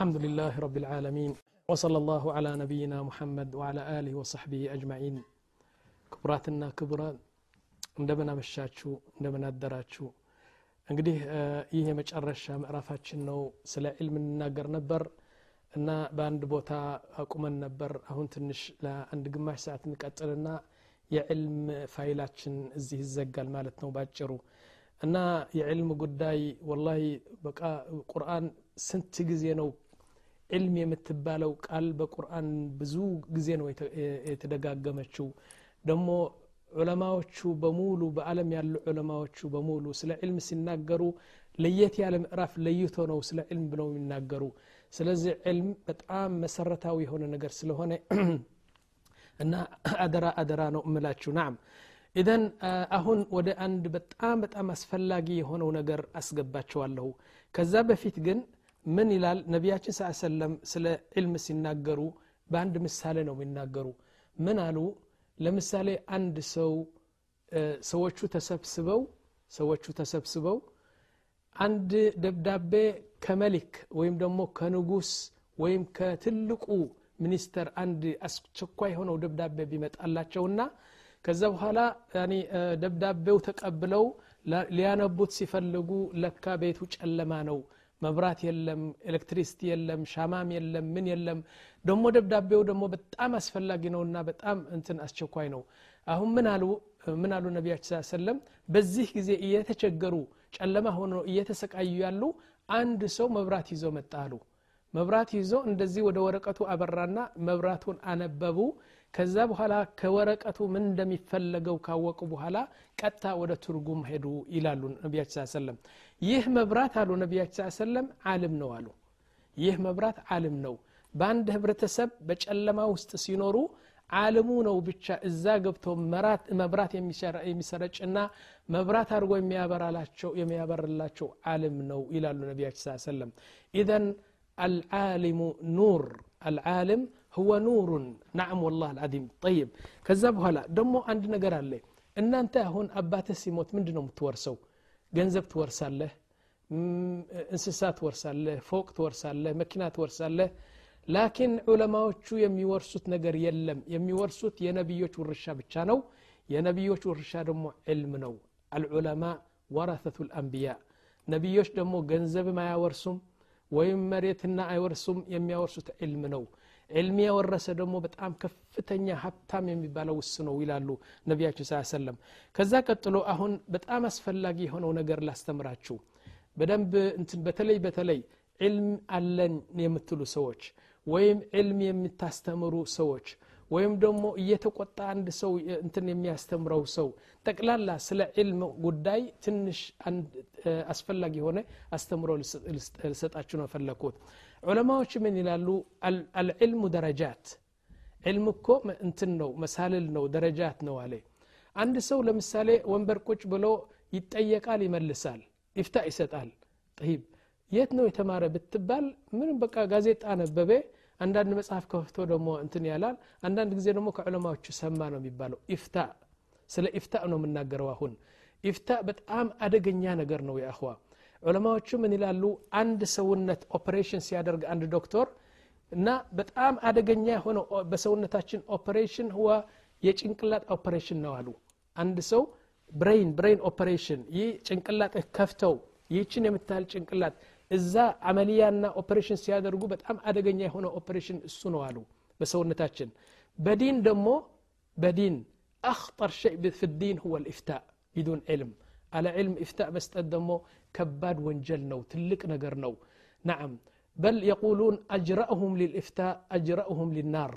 الحمد لله رب العالمين وصلى الله على نبينا محمد وعلى آله وصحبه أجمعين ክቡራትና ክቡራን እንደምን አመሻችሁ እንደምን አደራችሁ እንግዲህ ይህ የመጨረሻ ምዕራፋችን ነው ስለ ዒልም እንናገር ነበር እና በአንድ ቦታ አቁመን ነበር አሁን ትንሽ ለአንድ ግማሽ ሰዓት እንቀጥልና የዕልም ፋይላችን እዚህ ይዘጋል ማለት ነው ባጭሩ እና የዕልም ጉዳይ ወላሂ በቃ ቁርአን ስንት ጊዜ ነው ዕልም የምትባለው ቃል በቁርአን ብዙ ጊዜ ነው የተደጋገመችው። ደግሞ ዑለማዎቹ በሙሉ በአለም ያሉ ዑለማዎቹ በሙሉ ስለ ዕልም ሲናገሩ ለየት ያለ ምዕራፍ ለይቶ ነው ስለ ዕልም ብለው የሚናገሩ። ስለዚህ ዕልም በጣም መሰረታዊ የሆነ ነገር ስለሆነ እና አደራ አደራ ነው እምላችሁ ናም ኢዘን አሁን ወደ አንድ በጣም በጣም አስፈላጊ የሆነው ነገር አስገባቸዋለሁ ከዛ በፊት ግን ምን ይላል? ነቢያችን ስ ሰለም ስለ ዕልም ሲናገሩ በአንድ ምሳሌ ነው የሚናገሩ። ምን አሉ? ለምሳሌ አንድ ሰው ሰዎቹ ተሰብስበው ሰዎቹ ተሰብስበው አንድ ደብዳቤ ከመሊክ ወይም ደግሞ ከንጉስ ወይም ከትልቁ ሚኒስተር አንድ አስቸኳይ የሆነው ደብዳቤ ቢመጣላቸውና ከዛ በኋላ ደብዳቤው ተቀብለው ሊያነቡት ሲፈልጉ ለካ ቤቱ ጨለማ ነው መብራት የለም ኤሌክትሪሲቲ የለም ሻማም የለም ምን የለም። ደግሞ ደብዳቤው ደግሞ በጣም አስፈላጊ ነውና በጣም እንትን አስቸኳይ ነው። አሁን ምን አሉ? ምን አሉ ነቢያችን ሰለም በዚህ ጊዜ እየተቸገሩ ጨለማ ሆኖ እየተሰቃዩ ያሉ አንድ ሰው መብራት ይዞ መጣ አሉ። መብራት ይዞ እንደዚህ ወደ ወረቀቱ አበራና መብራቱን አነበቡ ከዛ በኋላ ከወረቀቱ ምን እንደሚፈለገው ካወቁ በኋላ ቀጥታ ወደ ትርጉም ሄዱ ይላሉ ነቢያችን ስ ሰለም። ይህ መብራት አሉ ነቢያችን ስ ሰለም አልም ነው አሉ። ይህ መብራት አልም ነው። በአንድ ህብረተሰብ በጨለማ ውስጥ ሲኖሩ አልሙ ነው ብቻ እዛ ገብቶ መብራት የሚሰረጭና መብራት አድርጎ የሚያበርላቸው አልም ነው ይላሉ ነቢያችን ስ ሰለም። ኢዘን አልዓሊሙ ኑር አልዓልም ሁወ ኑሩን ናዕም ወላህ አልዓዚም። ጠይብ። ከዛ በኋላ ደግሞ አንድ ነገር አለ። እናንተ አሁን አባትህ ሲሞት ምንድን ነው የምትወርሰው? ገንዘብ ትወርሳለህ እንስሳ ትወርሳለህ ፎቅ ትወርሳለህ መኪና ትወርሳለህ። ላኪን ዑለማዎቹ የሚወርሱት ነገር የለም። የሚወርሱት የነቢዮች ውርሻ ብቻ ነው። የነቢዮች ውርሻ ደግሞ ዕልም ነው። አልዑለማ ወረተቱ ልአንቢያ ነቢዮች ደግሞ ገንዘብም አያወርሱም ወይም መሬትና አይወርሱም የሚያወርሱት ዕልም ነው። ዕልም የወረሰ ደግሞ በጣም ከፍተኛ ሀብታም የሚባለው ውስ ነው ይላሉ ነቢያችን ስ ሰለም ከዛ ቀጥሎ አሁን በጣም አስፈላጊ የሆነው ነገር ላስተምራችሁ። በደንብ በተለይ በተለይ ዕልም አለን የምትሉ ሰዎች ወይም ዕልም የምታስተምሩ ሰዎች ወይም ደግሞ እየተቆጣ አንድ ሰው እንትን የሚያስተምረው ሰው ጠቅላላ ስለ ዕልም ጉዳይ ትንሽ አስፈላጊ የሆነ አስተምሮ ልሰጣችሁ ነው ፈለግኩት ዑለማዎች ምን ይላሉ? አልዕልሙ ደረጃት። ዕልም እኮ እንትን ነው መሳልል ነው ደረጃት ነው አለ። አንድ ሰው ለምሳሌ ወንበር ቁጭ ብሎ ይጠየቃል ይመልሳል ይፍታ ይሰጣል። ጠይብ የት ነው የተማረ ብትባል ምንም በቃ ጋዜጣ አነበበ። አንዳንድ መጽሐፍ ከፍቶ ደግሞ እንትን ያላል። አንዳንድ ጊዜ ደግሞ ከዑለማዎቹ ሰማ ነው የሚባለው። إفتاء ስለ إفتاء ነው የምናገረው አሁን። إفتاء በጣም አደገኛ ነገር ነው يا إخوة ዑለማዎቹ ምን ይላሉ አንድ ሰውነት ኦፕሬሽን ሲያደርግ አንድ ዶክተር እና በጣም አደገኛ የሆነው በሰውነታችን ኦፕሬሽን ህዋ የጭንቅላት ኦፕሬሽን ነው አሉ አንድ ሰው ብሬን ብሬን ኦፕሬሽን ይህ ጭንቅላት ከፍተው ይህችን የምታህል ጭንቅላት እዛ አመልያና ኦፕሬሽን ሲያደርጉ በጣም አደገኛ የሆነ ኦፕሬሽን እሱ ነው አሉ በሰውነታችን በዲን ደግሞ በዲን አክጠር ሸይ ፊ ዲን ሁወ ልኢፍታእ ቢዱን ዕልም አለ ዕልም ኢፍታእ መስጠት ደግሞ ከባድ ወንጀል ነው ትልቅ ነገር ነው ናም በል የቁሉን አጅረእሁም ሊልኢፍታእ አጅረእሁም ሊናር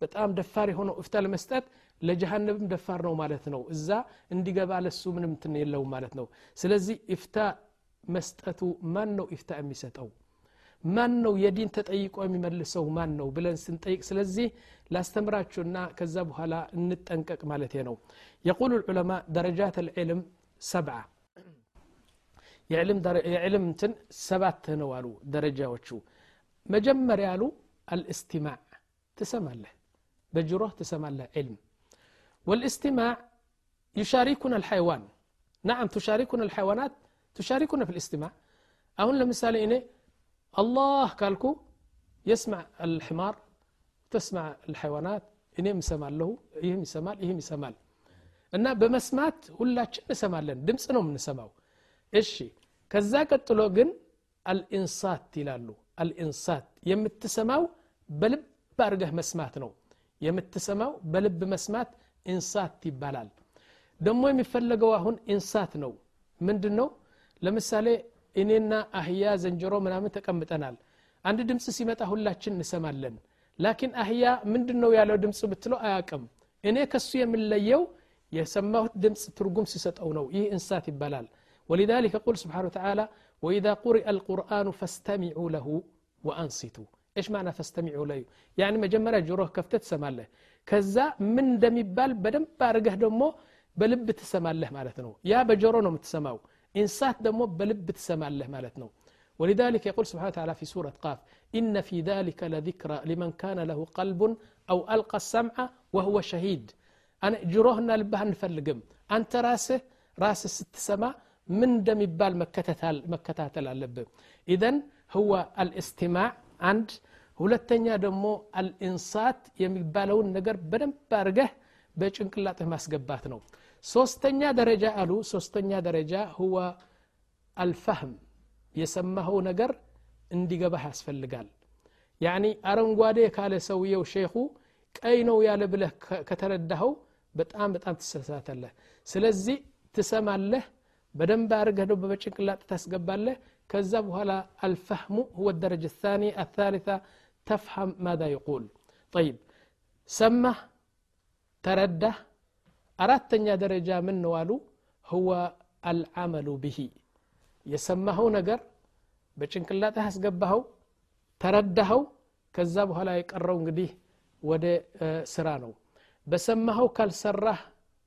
በጣም ደፋር የሆነው እፍታ ለመስጠት ለጀሃነብም ደፋር ነው ማለት ነው እዛ እንዲገባ ለሱ ምንም ትን የለውም ማለት ነው ስለዚህ ኢፍታ መስጠቱ ማን ነው ኢፍታ የሚሰጠው ማን ነው የዲን ተጠይቆ የሚመልሰው ማን ነው ብለን ስንጠይቅ ስለዚህ ላስተምራችሁና ከዛ በኋላ እንጠንቀቅ ማለት ነው የቁሉ ልዑለማ ደረጃት ልዕልም ሰብዓ የዕልም እንትን ሰባት ነው አሉ ደረጃዎቹ መጀመሪያ አሉ አልእስትማዕ ትሰማለህ በጅሮህ ትሰማለህ ዕልም والاستماع يشاركنا الحيوان نعم تشاركنا الحيوانات تشاركنا في الاستماع أهون لمثال إني الله قالكو የስማዕ አልሕማር ተስማዕ አልሐይዋናት እኔም እሰማለሁ ይህም ይሰማል ይህም ይሰማል እና በመስማት ሁላችን እንሰማለን ድምፅ ነው የምንሰማው እሺ ከዛ ቀጥሎ ግን አልኢንሳት ይላሉ። አልኢንሳት የምትሰማው በልብ አድርገህ መስማት ነው። የምትሰማው በልብ መስማት ኢንሳት ይባላል። ደግሞ የሚፈለገው አሁን ኢንሳት ነው። ምንድን ነው ለምሳሌ እኔና አህያ ዘንጀሮ ምናምን ተቀምጠናል። አንድ ድምፅ ሲመጣ ሁላችን እንሰማለን። ላኪን አህያ ምንድን ነው ያለው ድምፅ ብትለው አያቅም እኔ ከሱ የምለየው የሰማሁት ድምፅ ትርጉም ሲሰጠው ነው። ይህ እንስሳት ይባላል ولذلك يقول سبحانه وتعالى وإذا قرئ القرآن فاستمعوا له وأنصتوا. إيش معنى فاستمعوا له؟ يعني مجمرة جروه كفتت سماله كذا من دم يبال بدم بارقه دمو بلب تسماله مالتنا يا بجرو نو متسماو إنسات دمو بلب تسماله مالتنا ولذلك يقول سبحانه وتعالى في سورة قاف إن في ذلك لذكرى لمن كان له قلب أو ألقى السمع وهو شهيد. أنا جروهنا لبها نفلقم. أنت راسه راسه ست سما ምን እንደሚባል መከታተል አለብህ ኢዘን ህወ አልእስቲማዕ አንድ። ሁለተኛ ደግሞ አልኢንሳት የሚባለውን ነገር በደንብ አድርገህ በጭንቅላትህ ማስገባት ነው። ሶስተኛ ደረጃ አሉ። ሶስተኛ ደረጃ ህወ አልፈህም የሰማኸው ነገር እንዲገባህ ያስፈልጋል። ያኒ አረንጓዴ ካለ ሰውየው ሼኹ ቀይ ነው ያለ ብለህ ከተረዳኸው በጣም በጣም ትሰሳተለህ ስለዚህ ትሰማለህ በደንብ አድርገህ ደግሞ በጭንቅላት ታስገባለህ ከዛ በኋላ አልፈህሙ هو الدرجة الثانية الثالثة تفهم ماذا يقول طيب سمه ترده أردتني درجة من نوالو هو العمل به የሰማኸው ነገር በጭንቅላትህ አስገባኸው ተረዳኸው ከዛ በኋላ የቀረው እንግዲህ ወደ ስራ ነው በሰማኸው ካልሰራህ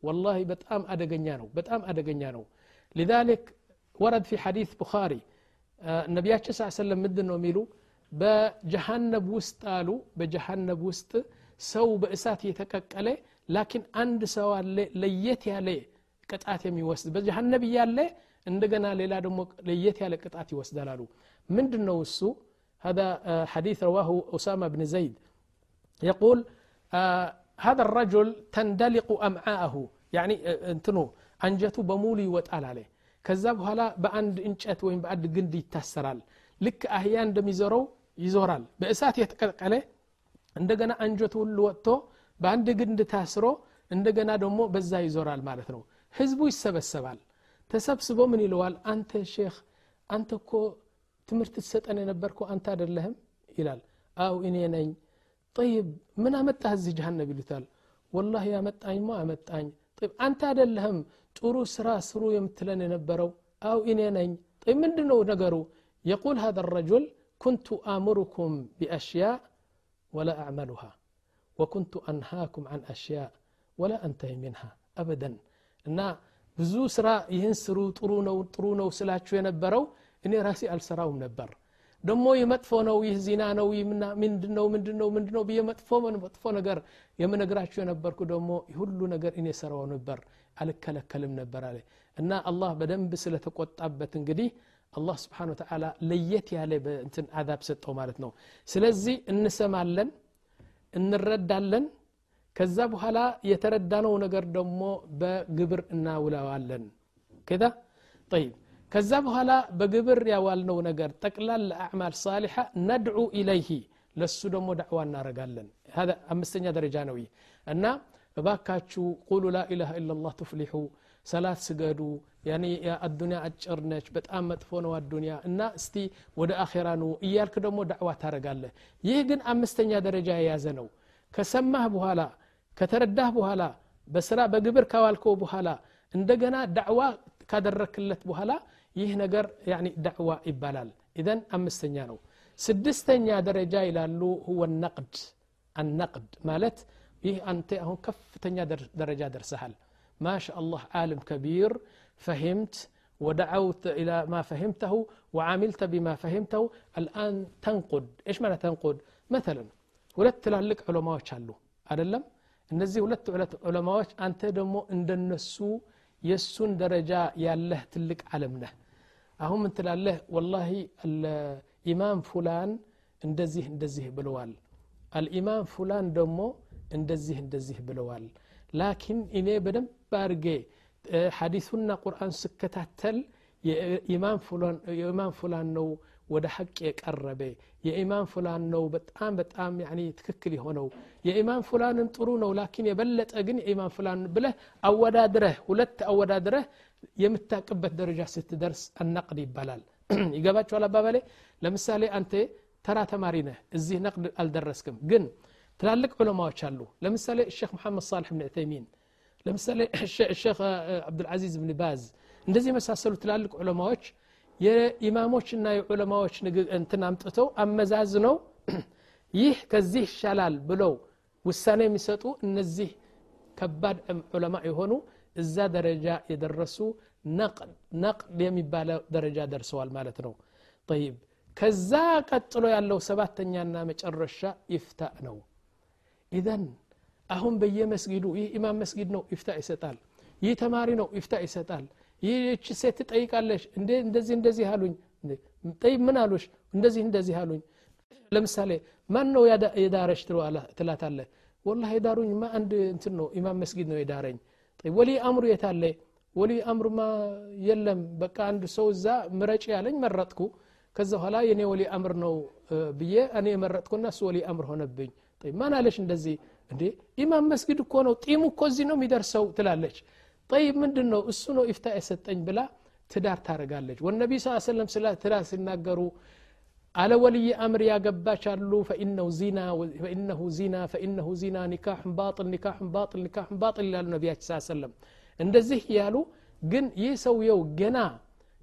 ወላሂ በጣም አደገኛ ነው በጣም አደገኛ ነው لذلك ورد في حديث بخاري ነቢያችን ስ ሰለም ምንድን ነው የሚሉ በጀሃነብ ውስጥ አሉ በጀሃነብ ውስጥ ሰው በእሳት እየተቀቀለ ላኪን አንድ ሰው አለ ለየት ያለ ቅጣት የሚወስድ በጀሃነብ እያለ እንደገና ሌላ ደግሞ ለየት ያለ ቅጣት ይወስዳል አሉ ምንድን ነው እሱ هذا حديث رواه أسامة بن زيد يقول آه هذا الرجل تندلق أمعاءه يعني انتنو አንጀቱ በሙሉ ይወጣል አለ። ከዛ በኋላ በአንድ እንጨት ወይም በአንድ ግንድ ይታሰራል። ልክ አህያ እንደሚዞረው ይዞራል። በእሳት የተቀቀለ እንደገና አንጀቱ ሁሉ ወጥቶ በአንድ ግንድ ታስሮ እንደገና ደግሞ በዛ ይዞራል ማለት ነው። ህዝቡ ይሰበሰባል። ተሰብስቦ ምን ይለዋል? አንተ ሼክ አንተ እኮ ትምህርት ትሰጠን የነበርኩ አንተ አደለህም ይላል። አው እኔ ነኝ። ጠይብ ምን አመጣህ እዚህ ጀሃነብ ይሉታል። ወላሂ አመጣኝማ አመጣኝ። طيب አንተ አደለህም ጥሩ ስራ ስሩ የምትለን የነበረው አው እኔ ነኝ طيب ምንድ ነው ነገሩ يقول هذا الرجل كنت آمركم بأشياء ولا أعملها وكنت أنهاكم عن أشياء ولا أنتهي منها أبدا እና ብዙ ስራ ይህን ስሩ ጥሩ ነው ጥሩ ነው ስላችሁ የነበረው እኔ ራሴ አልሰራውም ነበር ደሞ የመጥፎ ነው ይህ ዚና ነው ምንድነው ምንድነው ምንድነው ብዬ መጥፎ መጥፎ ነገር የምነግራችሁ የነበርኩ ደግሞ ሁሉ ነገር እኔ ሰራው ነበር አልከለከልም ነበር አለ እና አላህ በደንብ ስለተቆጣበት እንግዲህ አላህ ስብሓን ወተላ ለየት ያለ እንትን አዛብ ሰጠው ማለት ነው ስለዚህ እንሰማለን እንረዳለን ከዛ በኋላ የተረዳነው ነገር ደግሞ በግብር እናውለዋለን ከዛ ጠይብ ከዛ በኋላ በግብር ያዋልነው ነገር ጠቅላላ አዕማል ሳሊሓ ነድዑ ኢለይህ ለሱ ደግሞ ዳዕዋ እናረጋለን አምስተኛ ደረጃ ነው ይህ እና እባካችሁ ቁሉ ላኢላሃ ኢላላህ ትፍሊሑ ሰላት ስገዱ አዱኒያ አጭር ነች በጣም መጥፎ ነው አዱኒያ እና እስቲ ወደ አኼራ ኑ እያልክ ደግሞ ዳዕዋ ታረጋለህ ይህ ግን አምስተኛ ደረጃ የያዘ ነው ከሰማህ በኋላ ከተረዳህ በኋላ በስራ በግብር ካዋልከው በኋላ እንደገና ዳዕዋ ካደረክለት በኋላ ይህ ነገር ዳዕዋ ይባላል ኢዘን አምስተኛ ነው ስድስተኛ ደረጃ ይላሉ ሁወ ነቅድ አነቅድ ማለት ይህ አንተ አሁን ከፍተኛ ደረጃ ደርሰሃል ما شاء الله عالم كبير فهمت ودعوت إلى ما فهمته وعملت بما فهمته الآن تنقد إيش معنى تنقد مثلا ሁለት ትላልቅ ዑለማዎች አሉ አደለም እነዚህ ሁለት ዑለማዎች አንተ ደግሞ እንደነሱ የእሱን ደረጃ ያለህ ትልቅ ዓለም ነህ አሁን ምን ትላለህ ወላሂ ኢማም ፉላን እንደዚህ እንደዚህ ብለዋል አልኢማም ፉላን ደግሞ እንደዚህ እንደዚህ ብለዋል ላኪን እኔ በደንብ አድርጌ ሐዲሱና ቁርአን ስከታተል የኢማም ፉላን ነው ወደ ሐቅ የቀረበ የኢማም ፉላን ነው በጣም በጣም ትክክል የሆነው የኢማም ፉላንም ጥሩ ነው ላኪን የበለጠ ግን የኢማም ፉላን ብለህ አወዳድረህ ሁለት አወዳድረህ የምታቅበት ደረጃ ስትደርስ አናቅድ ይባላል ይገባቸዋል አባባሌ ለምሳሌ አንተ ተራ ተማሪ ነህ እዚህ ነቅድ አልደረስክም ግን ትላልቅ ዑለማዎች አሉ ለምሳሌ ሼክ መሐመድ ሳልሕ ብን ዑተይሚን ለምሳሌ ሼክ አብዱልዓዚዝ ብን ባዝ እንደዚህ የመሳሰሉ ትላልቅ ዑለማዎች የኢማሞችና የዑለማዎች እንትን አምጥተው አመዛዝነው ይህ ከዚህ ይሻላል ብለው ውሳኔ የሚሰጡ እነዚህ ከባድ ዑለማ የሆኑ እዛ ደረጃ የደረሱ ነቅድ የሚባለው ደረጃ ደርሰዋል ማለት ነው። ጠይብ። ከዛ ቀጥሎ ያለው ሰባተኛና መጨረሻ ይፍታእ ነው። ኢዘን አሁን በየመስጊዱ ይህ ኢማም መስጊድ ነው ይፍታ ይሰጣል። ይህ ተማሪ ነው ይፍታ ይሰጣል ይህች ሴት ትጠይቃለች እንደዚህ እንደዚህ አሉኝ። ጠይብ ምን አሉሽ? እንደዚህ እንደዚህ አሉኝ። ለምሳሌ ማን ነው የዳረች ትላታለ ወላ የዳሩኝ ማ አንድ እንትን ነው ኢማም መስጊድ ነው የዳረኝ። ወሊ አምሩ የታለ ወሊ አምሩማ የለም። በቃ አንድ ሰው እዛ ምረጭ ያለኝ መረጥኩ። ከዛ በኋላ የኔ ወሊ አምር ነው ብዬ እኔ የመረጥኩና እሱ ወሊ አምር ሆነብኝ። ማን አለሽ እንደዚህ? እንዴ ኢማም መስጊድ እኮ ነው ጢሙ እኮ እዚህ ነው የሚደርሰው ትላለች ጠይብ ምንድን ነው እሱ ነው ኢፍታ የሰጠኝ ብላ ትዳር ታደረጋለች ወነቢ ስ ሰለም ስለ ትዳር ሲናገሩ አለ ወልይ አምር ያገባች አሉ ፈኢነሁ ዚና ፈኢነሁ ዚና ኒካሕን ባጥል ኒካሕን ባጥል ኒካሕን ባጥል ይላሉ ነቢያችን ስ ሰለም እንደዚህ ያሉ ግን ይህ ሰውየው ገና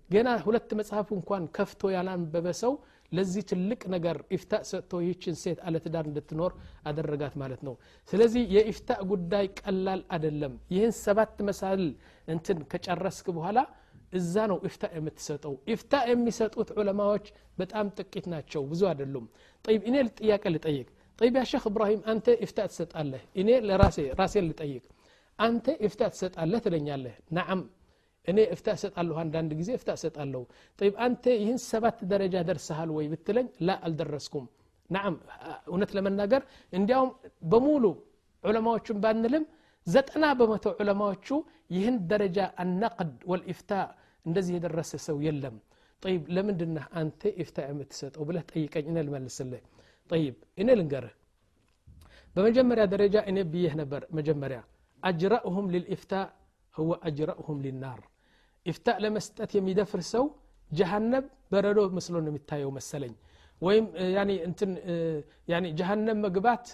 ገና ሁለት መጽሐፍ እንኳን ከፍቶ ያላንበበ ሰው ለዚህ ትልቅ ነገር ኢፍታእ ሰጥቶ ይህችን ሴት አለትዳር እንድትኖር አደረጋት ማለት ነው። ስለዚህ የኢፍታእ ጉዳይ ቀላል አደለም ይህን ሰባት መሳል እንትን ከጨረስክ በኋላ እዛ ነው ኢፍታእ የምትሰጠው። ኢፍታእ የሚሰጡት ዑለማዎች በጣም ጥቂት ናቸው ብዙ አይደሉም። ጠይብ እኔ ጥያቄ ልጠይቅ። ጠይብ ያ ሼክ እብራሂም አንተ ኢፍታእ ትሰጣለህ? እኔ ራሴን ልጠይቅ። አንተ ኢፍታእ ትሰጣለህ ትለኛለህ? ናዓም እኔ እፍታ እሰጣለሁ አንዳንድ ጊዜ እፍታ እሰጣለሁ ጠይብ አንተ ይህን ሰባት ደረጃ ደርሰሃል ወይ ብትለኝ ላ አልደረስኩም ናም እውነት ለመናገር እንዲያውም በሙሉ ዑለማዎቹን ባንልም ዘጠና በመቶ ዑለማዎቹ ይህን ደረጃ አናቅድ ወልኢፍታ እንደዚህ የደረሰ ሰው የለም ጠይብ ለምንድነህ አንተ ኢፍታ የምትሰጠው ብለህ ጠይቀኝ እኔ ልመልስልህ ጠይብ እኔ ልንገርህ በመጀመሪያ ደረጃ እኔ ብዬህ ነበር መጀመሪያ አጅራእሁም ልልኢፍታ هو أجرأهم للنار ኢፍታእ ለመስጠት የሚደፍር ሰው ጀሃነም በረዶ መስሎ ነው የሚታየው መሰለኝ። ወይም እንትን ጀሃነም መግባት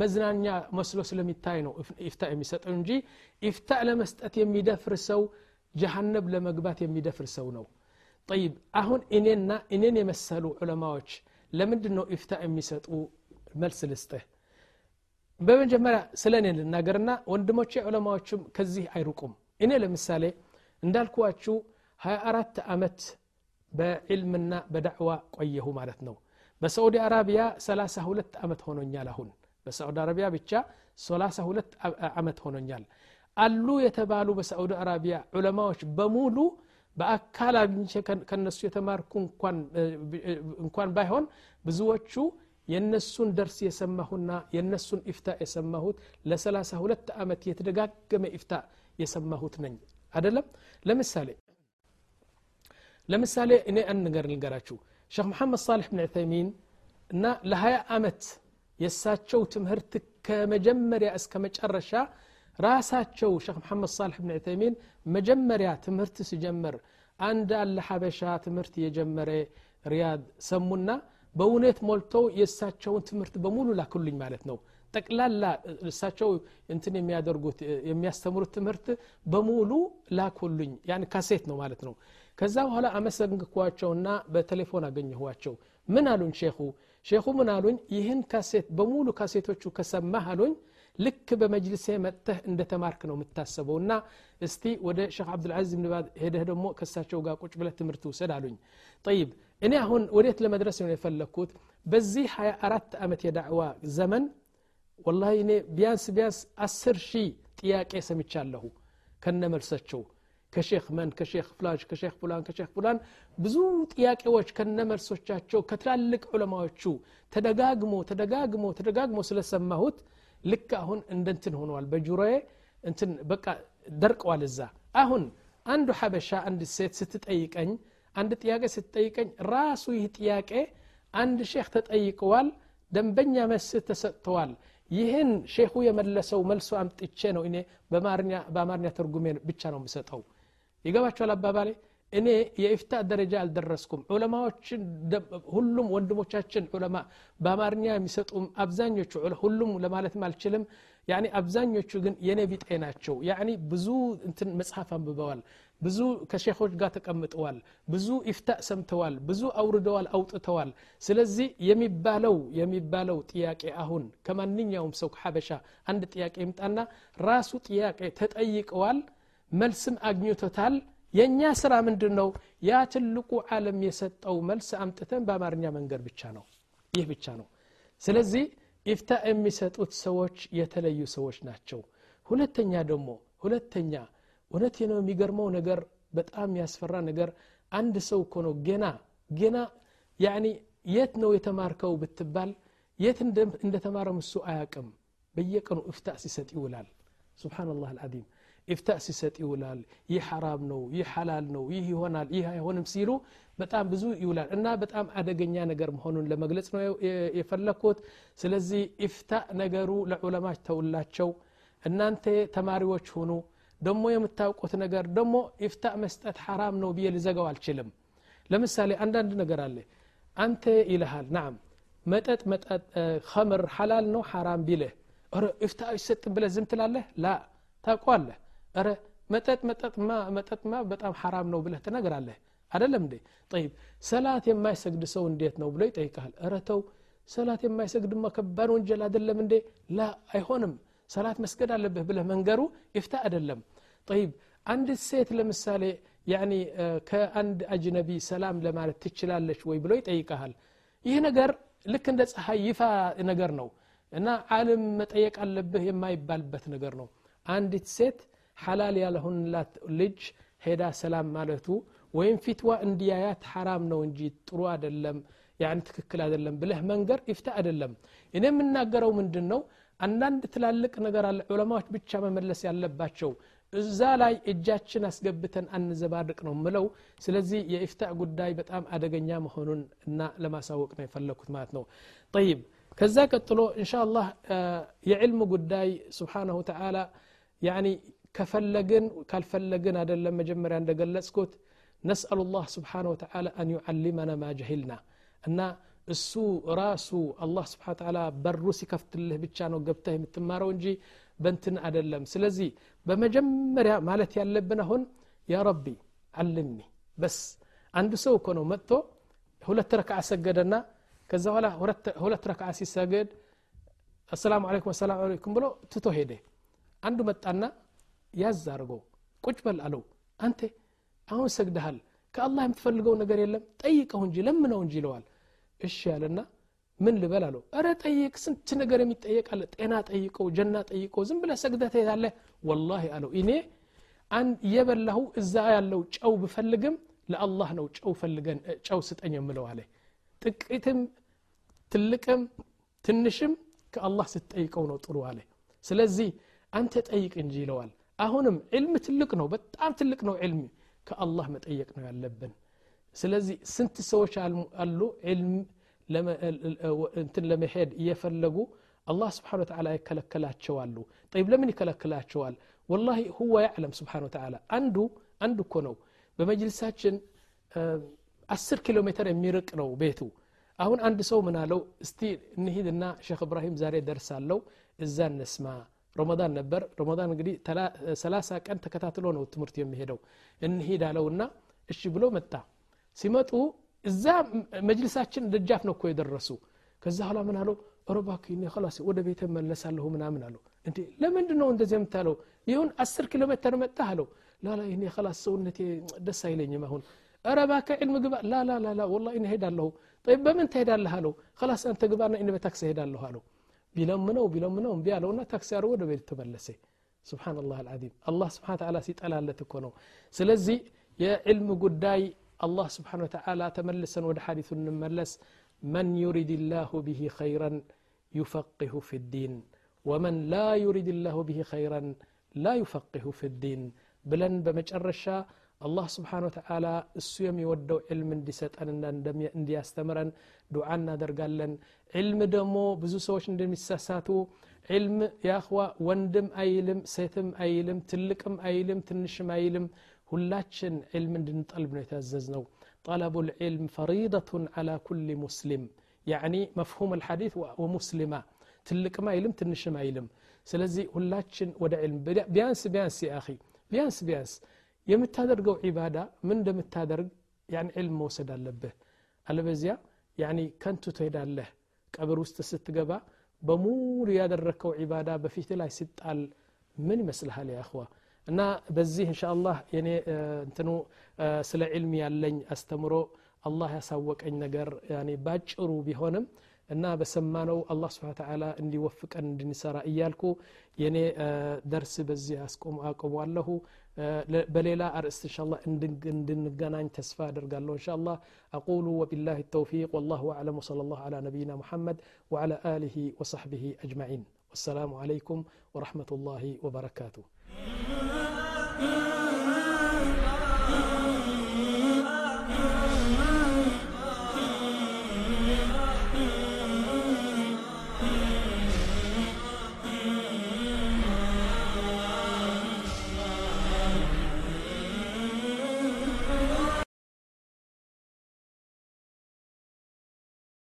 መዝናኛ መስሎ ስለሚታይ ነው ኢፍታ የሚሰጠው እንጂ ኢፍታእ ለመስጠት የሚደፍር ሰው ጀሃነብ ለመግባት የሚደፍር ሰው ነው። ጠይብ አሁን እኔና እኔን የመሰሉ ዑለማዎች ለምንድን ነው ኢፍታ የሚሰጡ? መልስ ልስጥህ። በመጀመሪያ ስለ እኔ ልናገርና ወንድሞቼ ዑለማዎችም ከዚህ አይሩቁም እኔ ለምሳሌ እንዳልኩዋችሁ 24 ዓመት በዕልምና በዳዕዋ ቆየሁ ማለት ነው። በሳዑዲ አረቢያ 32 ዓመት ሆኖኛል አሁን። በሳዑዲ አረቢያ ብቻ 32 ዓመት ሆኖኛል። አሉ የተባሉ በሳዑዲ አረቢያ ዑለማዎች በሙሉ በአካል አግኝቼ ከነሱ የተማርኩ እንኳን ባይሆን ብዙዎቹ የነሱን ደርስ የሰማሁና የነሱን ኢፍታ የሰማሁት ለ32 ዓመት የተደጋገመ ኢፍታ የሰማሁት ነኝ አደለም ለምሳሌ ለምሳሌ እኔ አንድ ነገር ልንገራችሁ። ሼክ መሐመድ ሳልሕ ብን ዑተይሚን እና ለ20 ዓመት የእሳቸው ትምህርት ከመጀመሪያ እስከ መጨረሻ ራሳቸው ሼክ መሐመድ ሳልሕ ብን ዑተይሚን መጀመሪያ ትምህርት ሲጀምር አንድ አለ ሐበሻ ትምህርት የጀመረ ሪያድ ሰሙና በእውነት ሞልተው የእሳቸውን ትምህርት በሙሉ ላኩልኝ ማለት ነው ጠቅላላ እሳቸው እንትን የሚያደርጉት የሚያስተምሩት ትምህርት በሙሉ ላኩልኝ። ያን ካሴት ነው ማለት ነው። ከዛ በኋላ አመሰግንኳቸውና በቴሌፎን አገኘኋቸው። ምን አሉኝ ሼኹ? ሼኹ ምን አሉኝ? ይህን ካሴት በሙሉ ካሴቶቹ ከሰማህ አሉኝ ልክ በመጅልሴ መጥተህ እንደ ተማርክ ነው የምታሰበው እና እስቲ ወደ ሼክ አብዱልዓዚዝ ብን ባዝ ሄደህ ደግሞ ከሳቸው ጋር ቁጭ ብለህ ትምህርት ውሰድ አሉኝ። ጠይብ እኔ አሁን ወዴት ለመድረስ ነው የፈለግኩት? በዚህ 24 ዓመት የዳዕዋ ዘመን ወላሂ እኔ ቢያንስ ቢያንስ አስር ሺህ ጥያቄ ሰምቻለሁ ከነ መልሳቸው ከሼክ መን ከሼክ ፍላሽ ከሼክ ፉላን ከሼክ ፉላን ብዙ ጥያቄዎች ከነመልሶቻቸው ከትላልቅ ዑለማዎቹ ተደጋግሞ ተደጋግሞ ተደጋግሞ ስለሰማሁት ልክ አሁን እንደንትን ሆነዋል በጆሮዬ እንትን በቃ ደርቀዋል እዛ። አሁን አንዱ ሐበሻ አንድ ሴት ስትጠይቀኝ አንድ ጥያቄ ስትጠይቀኝ ራሱ ይህ ጥያቄ አንድ ሼክ ተጠይቀዋል ደንበኛ መስህ ተሰጥተዋል ይህን ሼኹ የመለሰው መልሶ አምጥቼ ነው እኔ በአማርኛ ተርጉሜ ብቻ ነው የምሰጠው። ይገባቸዋል አባባሌ? እኔ የኢፍታ ደረጃ አልደረስኩም። ዑለማዎችን ሁሉም ወንድሞቻችን ዑለማ በአማርኛ የሚሰጡ አብዛኞቹ ሁሉም ለማለትም አልችልም። ያኒ አብዛኞቹ ግን የኔ ቢጤ ናቸው። ያኒ ብዙ እንትን መጽሐፍ አንብበዋል ብዙ ከሼኾች ጋር ተቀምጠዋል። ብዙ ኢፍታእ ሰምተዋል። ብዙ አውርደዋል አውጥተዋል። ስለዚህ የሚባለው የሚባለው ጥያቄ አሁን ከማንኛውም ሰው ከሐበሻ አንድ ጥያቄ ይምጣና ራሱ ጥያቄ ተጠይቀዋል መልስም አግኝቶታል። የእኛ ስራ ምንድን ነው ያ ትልቁ ዓለም የሰጠው መልስ አምጥተን በአማርኛ መንገድ ብቻ ነው። ይህ ብቻ ነው። ስለዚህ ኢፍታ የሚሰጡት ሰዎች የተለዩ ሰዎች ናቸው። ሁለተኛ ደግሞ ሁለተኛ እውነት ነው የሚገርመው ነገር በጣም ያስፈራ ነገር አንድ ሰው እኮ ነው ገና ገና ያኒ የት ነው የተማርከው ብትባል የት እንደተማረም እሱ አያቅም በየቀኑ እፍታ ሲሰጥ ይውላል ስብናላህ አልዓዚም ኢፍታእ ሲሰጥ ይውላል ይህ ሐራም ነው ይህ ሐላል ነው ይህ ይሆናል ይህ አይሆንም ሲሉ በጣም ብዙ ይውላል እና በጣም አደገኛ ነገር መሆኑን ለመግለጽ ነው የፈለግኩት ስለዚህ ኢፍታእ ነገሩ ለዑለማች ተውላቸው እናንተ ተማሪዎች ሁኑ ደሞ የምታውቁት ነገር ደሞ ኢፍታእ መስጠት ሐራም ነው ብዬ ልዘጋው አልችልም። ለምሳሌ አንዳንድ ነገር አለ። አንተ ይልሃል ናም መጠጥ መጠጥ ከምር ሐላል ነው ሐራም ቢልህ? ኢፍታእ ይሰጥም ብለህ ዝም ትላለህ? ላ ታውቋለህ ረ መጠጥ መጠጥማ መጠጥማ በጣም ሐራም ነው ብለህ ትነግራለህ። አደለም እንዴ? ጠይብ ሰላት የማይሰግድ ሰው እንዴት ነው ብሎ ይጠይቃል እረ ተው ሰላት የማይሰግድማ ከባድ ወንጀል አደለም እንዴ? ላ አይሆንም ሰላት መስገድ አለብህ ብለህ መንገሩ ኢፍታ አደለም ጠይብ አንድ ሴት ለምሳሌ ያኒ ከአንድ አጅነቢ ሰላም ለማለት ትችላለች ወይ ብሎ ይጠይቀሃል ይህ ነገር ልክ እንደ ፀሐይ ይፋ ነገር ነው እና ዓለም መጠየቅ አለብህ የማይባልበት ነገር ነው። አንዲት ሴት ሐላል ያልሆንላት ልጅ ሄዳ ሰላም ማለቱ ወይም ፊትዋ እንዲያያት ሐራም ነው እንጂ ጥሩ አደለም ያን ትክክል አደለም ብለህ መንገር ይፍታ አደለም እኔ የምናገረው ምንድን ነው አንዳንድ ትላልቅ ነገር አለ ዑለማዎች ብቻ መመለስ ያለባቸው እዛ ላይ እጃችን አስገብተን አንዘባርቅ ነው ምለው ስለዚህ የኢፍታእ ጉዳይ በጣም አደገኛ መሆኑን እና ለማሳወቅ ነው የፈለግኩት ማለት ነው ጠይብ ከዛ ቀጥሎ እንሻ አላህ የዕልም ጉዳይ ስብሓናሁ ተዓላ ያኒ ከፈለግን ካልፈለግን አደለም መጀመሪያ እንደገለጽኩት ነስአሉ ላህ ስብሓን ወተዓላ አን ዩዓሊመና ማ ጀሂልና እና እሱ ራሱ አላህ ስብሓን ተዓላ በሩ ሲከፍትልህ ብቻ ነው ገብተህ የምትማረው እንጂ በንትን አደለም ስለዚህ በመጀመሪያ ማለት ያለብን አሁን ያ ረቢ አልምኒ በስ አንድ ሰው እኮ ነው መጥቶ ሁለት ረክዓ ሰገደና ከዛ በኋላ ሁለት ረክዓ ሲሰገድ አሰላሙ አለይኩም አሰላሙ አለይኩም ብሎ ትቶ ሄደ አንዱ መጣና ያዝ አድርገው ቁጭ በል አለው አንተ አሁን ሰግደሃል ከአላህ የምትፈልገው ነገር የለም ጠይቀው እንጂ ለምነው እንጂ ይለዋል እሺ ያለና ምን ልበል አለው እረ ጠይቅ ስንት ነገር የሚጠየቅ አለ ጤና ጠይቀው ጀና ጠይቀው ዝም ብለ ሰግደህ ትሄዳለህ ወላሂ አለው እኔ እየበላሁ እዛ ያለው ጨው ብፈልግም ለአላህ ነው ጨው ፈልገን ጨው ስጠኝ የምለው አለ ጥቂትም ትልቅም ትንሽም ከአላህ ስትጠይቀው ነው ጥሩ አለ ስለዚህ አንተ ጠይቅ እንጂ ይለዋል አሁንም ዕልም ትልቅ ነው በጣም ትልቅ ነው ዕልም ከአላህ መጠየቅ ነው ያለብን ስለዚህ ስንት ሰዎች አሉ ዕልም እንትን ለመሄድ እየፈለጉ አላህ ስብሓን ወተላ ይከለከላቸዋሉ ጠይብ ለምን ይከለክላቸዋል ወላሂ ሁወ ያዕለም ስብሓን ወተላ አንዱ አንዱ እኮ ነው በመጅልሳችን አስር ኪሎ ሜትር የሚርቅ ነው ቤቱ አሁን አንድ ሰው ምን አለው እስቲ እንሂድና ሼክ እብራሂም ዛሬ ደርሳለው እዛ እነስማ ረመዳን ነበር ረመዳን እንግዲህ ሰላሳ ቀን ተከታትሎ ነው ትምህርት የሚሄደው እንሂድ አለውና እሺ ብሎ መጣ ሲመጡ እዛ መጅልሳችን ደጃፍ ነው እኮ የደረሱ ከዛ ኋላ ምን አለው ሮባክ ላስ ወደ ቤተ መለሳለሁ ምናምን አለው እንዴ ለምንድ ነው እንደዚህ የምታለው ይሁን አስር ኪሎ ሜትር መጣ አለው ላላ ይኔ ላስ ሰውነቴ ደስ አይለኝም አሁን ኧረ እባክህ ዕልም ግባ ላላላላ ወላ እኔ ሄዳለሁ ጠይብ በምን ትሄዳለህ አለው ላስ አንተ ግባና እኔ በታክሲ ሄዳለሁ አለው ቢለምነው ቢለምነው እምቢ አለውና ታክሲ አድርጎ ወደ ቤት ተመለሰ ስብሓንላህ አልዓዚም አላህ ስብሓን ተዓላ ሲጠላለት እኮ ነው ስለዚህ የዕልም ጉዳይ አላህ ስብሓን ወተዓላ ተመልሰን ወደ ሐዲሱ እንመለስ መን ዩሪድ ላሁ ብሂ ኸይረን ዩፈቅሁ ፊ ዲን ወመን ላ ዩሪድ ላሁ ብሂ ኸይረን ላ ዩፈቅሁ ፊ ዲን ብለን በመጨረሻ አላህ ስብሓን ወተዓላ እሱ የሚወደው ዕልም እንዲሰጠንና እንዲያስተምረን ዱዓ እናደርጋለን ዕልም ደግሞ ብዙ ሰዎች እንደሚሳሳቱ ዕልም የአኽዋ ወንድም አይልም ሴትም አይልም ትልቅም አይልም ትንሽም አይልም ሁላችን ዕልም እንድንጠልብ ነው የታዘዝ ነው ጠለቡ ልዕልም ፈሪደቱን ዓላ ኩል ሙስሊም ያዕኒ መፍሁም ልሐዲት ወሙስሊማ ትልቅም አይልም ትንሽም አይልም ስለዚህ ሁላችን ወደ ዕልም ቢያንስ ቢያንስ የአኺ ቢያንስ ቢያንስ የምታደርገው ዒባዳ ምን እንደምታደርግ ያን ዕልም መውሰድ አለብህ አለበዚያ ያኒ ከንቱ ትሄዳለህ ቀብር ውስጥ ስትገባ በሙሉ ያደረግከው ዒባዳ በፊት ላይ ሲጣል ምን ይመስልሃል ያእኽዋ እና በዚህ እንሻ አላህ የኔ እንትኑ ስለ ዕልም ያለኝ አስተምሮ አላህ ያሳወቀኝ ነገር ባጭሩ ቢሆንም እና በሰማነው አላህ ስብሓን ተዓላ እንዲወፍቀን እንድንሰራ እያልኩ የኔ ደርስ በዚህ አቆሟለሁ በሌላ አርእስት እንሻ ላ እንድንገናኝ ተስፋ አደርጋለሁ እንሻ ላ أقول وبالله التوفيق والله أعلم وصلى الله على نبينا محمد وعلى آله وصحبه أجمعين والسلام عليكم ورحمة الله وبركاته Oh.